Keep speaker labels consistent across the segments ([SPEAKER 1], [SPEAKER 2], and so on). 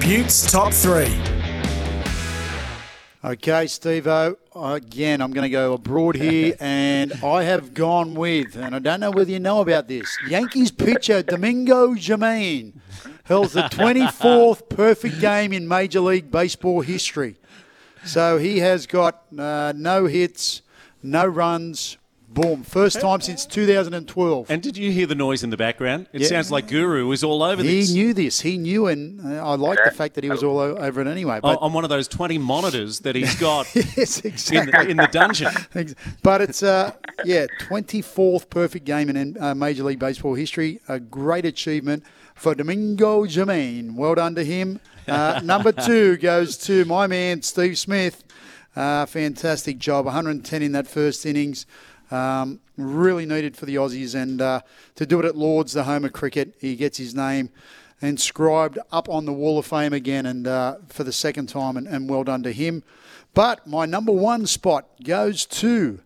[SPEAKER 1] Buetts top three.
[SPEAKER 2] Okay, Steve O. Again, I'm going to go abroad here, and I have gone with, and I don't know whether you know about this, Yankees pitcher Domingo Germán holds the 24th perfect game in Major League Baseball history. So he has got uh, no hits, no runs. Boom. First time since 2012.
[SPEAKER 3] And did you hear the noise in the background? It
[SPEAKER 2] Yeah.
[SPEAKER 3] sounds like Guru was all over
[SPEAKER 2] He
[SPEAKER 3] this.
[SPEAKER 2] He knew this. He knew, and uh, I like the fact that he was all over it anyway.
[SPEAKER 3] Oh,
[SPEAKER 2] But
[SPEAKER 3] on one of those 20 monitors that he's got
[SPEAKER 2] yes,
[SPEAKER 3] in,
[SPEAKER 2] exactly.
[SPEAKER 3] the, in the dungeon.
[SPEAKER 2] But it's uh, yeah, 24th perfect game in uh, Major League Baseball history. A great achievement for Domingo Germán. Well done to him. Uh, number two goes to my man Steve Smith. Uh, fantastic job, 110 in that first innings. Um, really needed for the Aussies, and uh, to do it at Lords, the home of cricket, he gets his name inscribed up on the Wall of Fame again, and uh, for the second time, and, and well done to him. But my number one spot goes to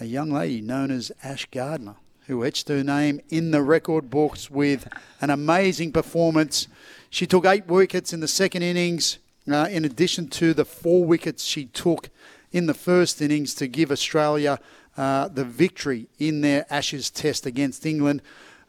[SPEAKER 2] a young lady known as Ash Gardner, who etched her name in the record books with an amazing performance. She took eight wickets in the second innings, uh, in addition to the four wickets she took in the first innings to give Australia uh, the victory in their Ashes test against England.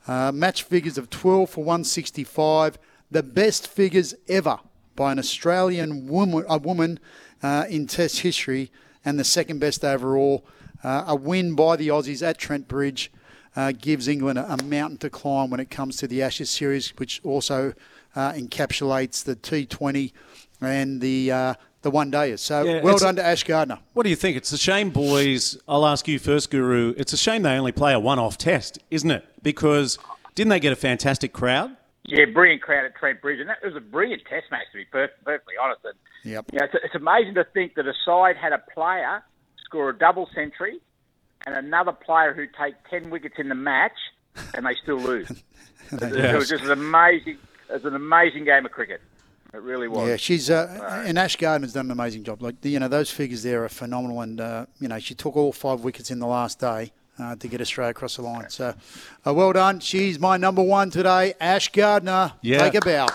[SPEAKER 2] Uh, match figures of 12 for 165, the best figures ever by an Australian woman, a woman uh, in Test history, and the second best overall. Uh, a win by the Aussies at Trent Bridge uh, gives England a, a mountain to climb when it comes to the Ashes series, which also encapsulates the T20 and the the one dayers. So
[SPEAKER 3] Yeah,
[SPEAKER 2] well
[SPEAKER 3] it's-
[SPEAKER 2] done to Ash Gardner.
[SPEAKER 3] What do you think? It's a shame, boys. I'll ask you first, Guru. It's a shame they only play a one off test, isn't it? Because didn't they get a fantastic crowd?
[SPEAKER 4] Yeah, brilliant crowd at Trent Bridge, and that was a brilliant Test match to be perfectly honest. And
[SPEAKER 2] Yep.
[SPEAKER 4] you know, it's, it's amazing to think that a side had a player score a double century and another player who take ten wickets in the match, and they still lose. it, it was just an amazing. It was an amazing game of cricket. It really was.
[SPEAKER 2] Yeah, she's uh, and Ash Gardner's done an amazing job. Like you know, those figures there are phenomenal, and uh, you know she took all five wickets in the last day uh, to get Australia across the line. So, uh, well done. She's my number one today, Ash Gardner.
[SPEAKER 3] Yeah.
[SPEAKER 2] Take a bow.